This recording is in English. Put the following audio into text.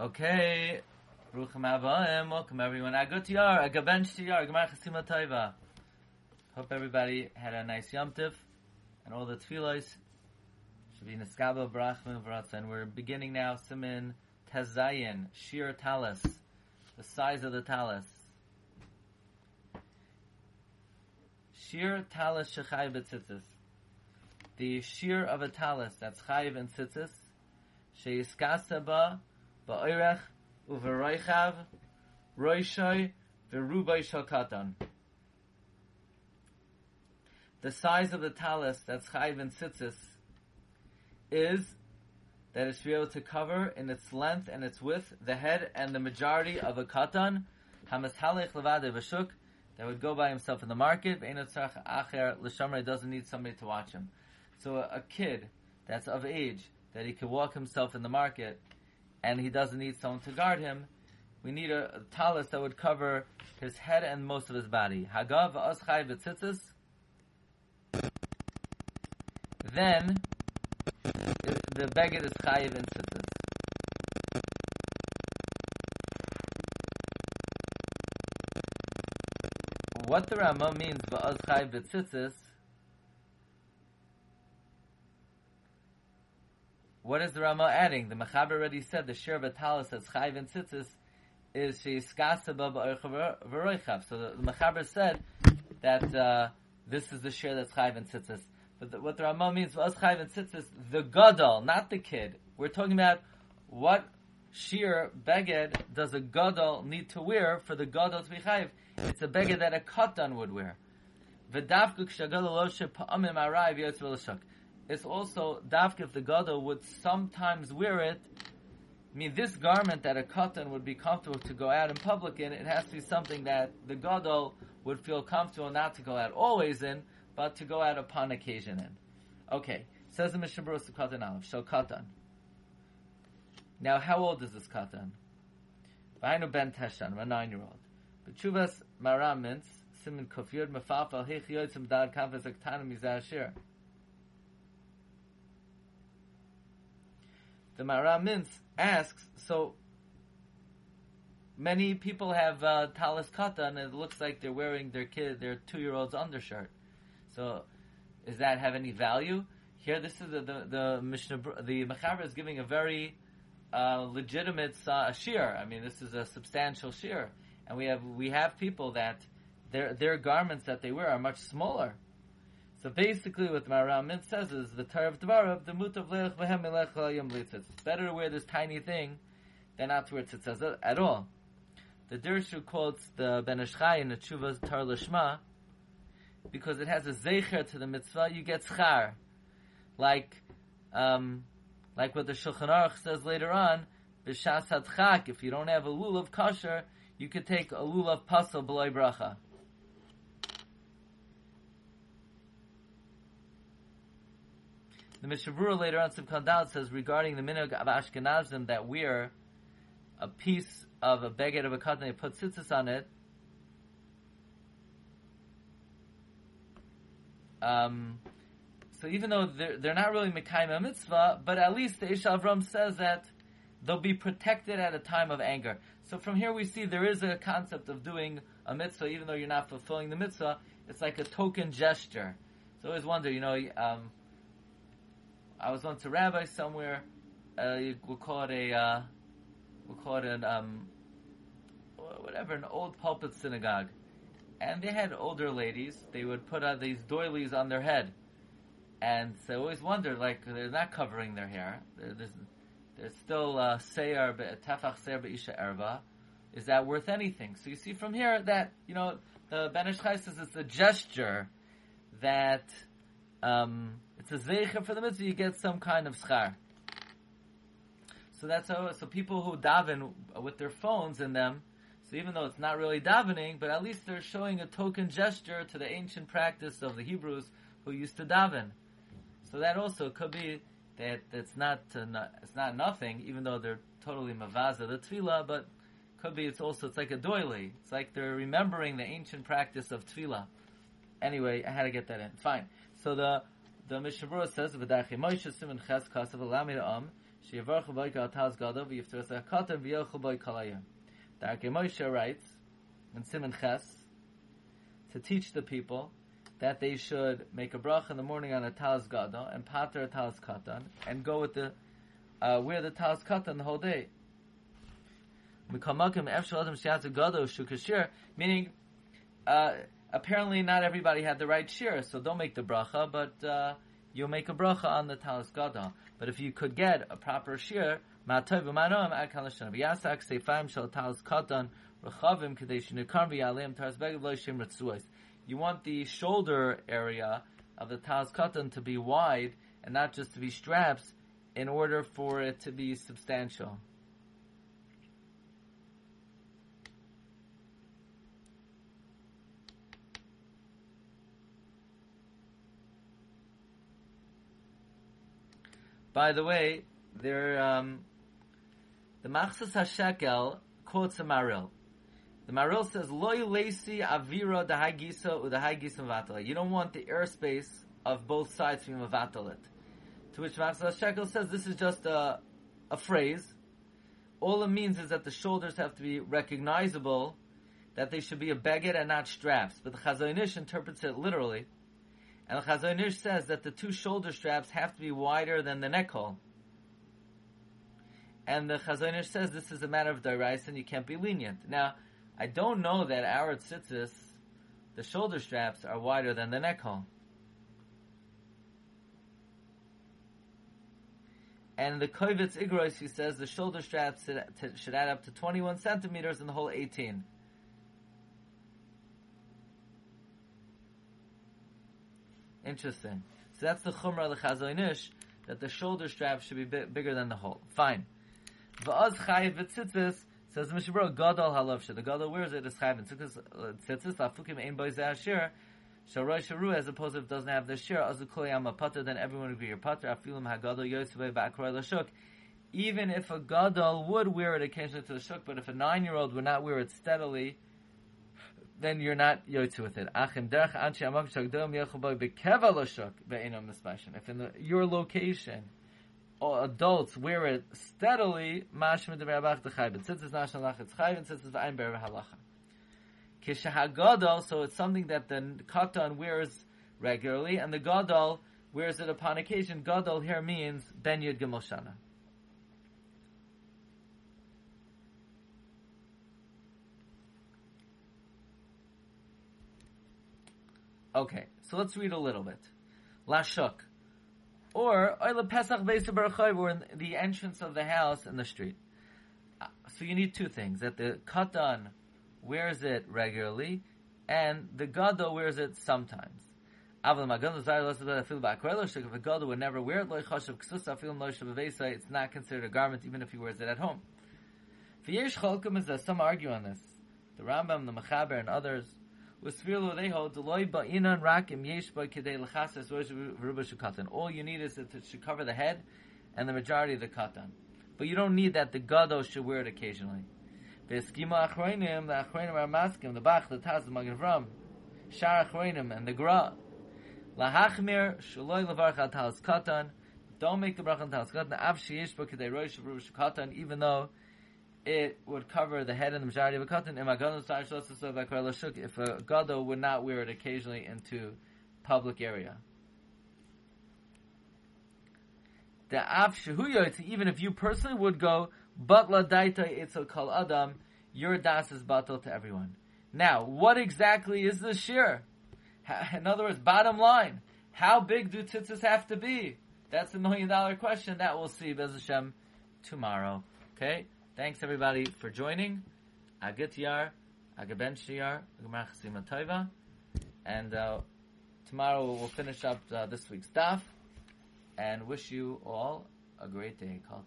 Okay, Ruchim Abaim, welcome everyone. Agut Yar, Gemar Chasima Taiva. Hope everybody had a nice Yom Tif, and all the tefillos should be Niskaba, Brachman, Vratza. And we're beginning now, Simin Tezayin, Shir Talis, the size of the Talis. Shir Talis Shechai Betzitzis. The shear of a talis that's chayiv and tzitzis, sheyiskasa shokatan. The size of the talis that's chayiv and tzitzis is that it should be able to cover in its length and its width the head and the majority of a katan, hamas halech levade v'shuk, that would go by himself in the market, acher doesn't need somebody to watch him. So a, a kid that's of age, that he can walk himself in the market, and he doesn't need someone to guard him, we need a, a talus that would cover his head and most of his body. Hagav aschai. Then the beggar is chayiv in tzitzis. What the Rama means ba'az chayiv v'tzitzis What is the Rama adding? The Mechaber already said the shir v'talis that's chayiv and tzitzis is she'iskasa v'roichav. So the, the said that uh, this is the shir that's chayiv and tzitzis. But the, what the Rama means v'az chayiv and tzitzis, the gadol, not the kid. We're talking about what sheer beged does a gadol need to wear for the gadol to be chayiv. It's a beged that a katan would wear. It's also dafk if the gadol would sometimes wear it. I mean, this garment that a katan would be comfortable to go out in public in, it has to be something that the gadol would feel comfortable not to go out always in, but to go out upon occasion in. Okay, says the Mishnah Berurah Katan Aleph, Shal Katan. Now, how old is this katan? V'hainu ben teshan, a nine-year-old. B'tshuvas maram simin kofyud mefafal hich yotzim dad kafes aktanim mizashir. The Maram Mintz asks, so many people have uh, talis kata, and it looks like they're wearing their kid, their two-year-old's undershirt. So, does that have any value? Here, this is the the, the Mishnah, the Mechaber is giving a very uh, legitimate uh, shear. I mean, this is a substantial shear, and we have we have people that their their garments that they wear are much smaller. So basically, what Maram says is the Torah of Dvarav, the mutav leich v'hem melech yom It's better to wear this tiny thing than not to wear tzitzah at all. The Dirshu quotes the Ben Ish Chai in the Tshuva Tar Lishma because it has a zecher to the mitzvah. You get schar, like um, like what the Shulchan Aruch says later on. B'shas hadchak, if you don't have a lulav kosher, you could take a lulav pasal b'loy bracha. The Mishnah Berurah later on Simchan Dalet says regarding the minhag of Ashkenazim that wear a piece of a beged of a cotton, they put tzitzis on it. Um, so even though they're, they're not really Mekayim mitzvah, but at least the Ish Avram says that they'll be protected at a time of anger. So from here we see there is a concept of doing a mitzvah, even though you're not fulfilling the mitzvah. It's like a token gesture. So I always wonder, you know, um, I was once a rabbi somewhere. Uh, we'll call it a, uh, we'll call it an, um, whatever, an old pulpit synagogue. And they had older ladies. They would put these doilies on their head. And so I always wondered, like, they're not covering their hair. They're still uh, seyar tefach seyar be'isha erva. Is that worth anything? So you see from here that, you know, the Ben Ish says it's a gesture that, um, it's a zeicher for the mitzvah, you get some kind of schar. So that's how, so people who daven with their phones in them, so even though it's not really davening, but at least they're showing a token gesture to the ancient practice of the Hebrews who used to daven. So that also could be that it's not, uh, it's not nothing, even though they're totally mavaza the tefillah, but could be it's also it's like a doily. It's like they're remembering the ancient practice of tefillah. Anyway, I had to get that in. Fine. So the the Mishnah Berurah says, "V'dachi Moshe Simon Ches Kasav Alamir Am Sheyavarchu boika al taz gadol v'yiftar es katan v'yochel boy kalayim. Darkei Moshe writes in Simon Ches to teach the people that they should make a bracha in the morning on a taz gadol and pater a taz katan and go with the uh, wear the taz katan the whole day. Meaning, uh, apparently not everybody had the right shir, so don't make the bracha, but uh, you'll make a bracha on the talis gadol. But if you could get a proper retzuos. You want the shoulder area of the talis katan to be wide and not just to be straps in order for it to be substantial. By the way, there um, the Machzas Hashekel quotes a Maril. The Maril says, "Loy lesi avira dahagisa udahagisa vatala." You don't want the airspace of both sides to be mavatalit. To which Machzas Hashekel says, "This is just a a phrase. All it means is that the shoulders have to be recognizable, that they should be a beged and not straps." But the Chazon Ish interprets it literally. And the Chazon says that the two shoulder straps have to be wider than the neck hole. And the Chazon Ish says this is a matter of dairais and you can't be lenient. Now, I don't know that our tzitzis, the shoulder straps, are wider than the neck hole. And the Kovetz Igros, he says the shoulder straps should add up to 21 centimeters and the whole 18. Interesting. So that's the chumrah the Chazon that the shoulder strap should be bi- bigger than the hole. Fine. V'az chayiv v'tzitzis, says the Mishabro, gadol halavsha. The gadol wears it as chayiv v'tzitzis, uh, afukim ein boy zeh Shalroy sharu, as opposed if it doesn't have the shir, azu kol yam pater, then everyone would be your pater, afilim hagadol yosevei ba'akroy l'shuk. Even if a gadol would wear it occasionally to the shuk, but if a nine-year-old would not wear it steadily, then you're not yotze with it. If in the, your location, adults wear it steadily, mashma. Since it's not shalach, it's chayv, and since it's v'ayin ber halacha. Kishahagadol, so it's something that the katan wears regularly, and the gadol wears it upon occasion. Gadol here means ben yud gimel Okay, so let's read a little bit. Lashuk. Or, Oila Pesach in the entrance of the house in the street. Uh, so you need two things, that the katan wears it regularly, and the gadol wears it sometimes. If a gadol would never wear it, it's not considered a garment even if he wears it at home. Some argue on this. The Rambam, the Mechaber, and others All you need is that it should cover the head and the majority of the katan. But you don't need that the gado should wear it occasionally. The achroinim, the achroinim are maskim, the bach, the taz, the magen vram, shar achroinim, and the gra. Lahachmir, shaloi levarch al talas katan. Don't make the bracha on katan. Av sheyesh ba kedei rosh katan, even though it would cover the head and the majority of a cotton. If uh, a gado would not wear it occasionally into public area. The av even if you personally would go, but la daita a kal adam, your das is batal to everyone. Now, what exactly is the shir? In other words, bottom line, how big do tzitzis have to be? That's the million dollar question that we'll see Bez Hashem tomorrow. Okay? Thanks everybody for joining. Agit Yar, Agaben Taiva. And uh, tomorrow we'll finish up uh, this week's daf and wish you all a great day. Kal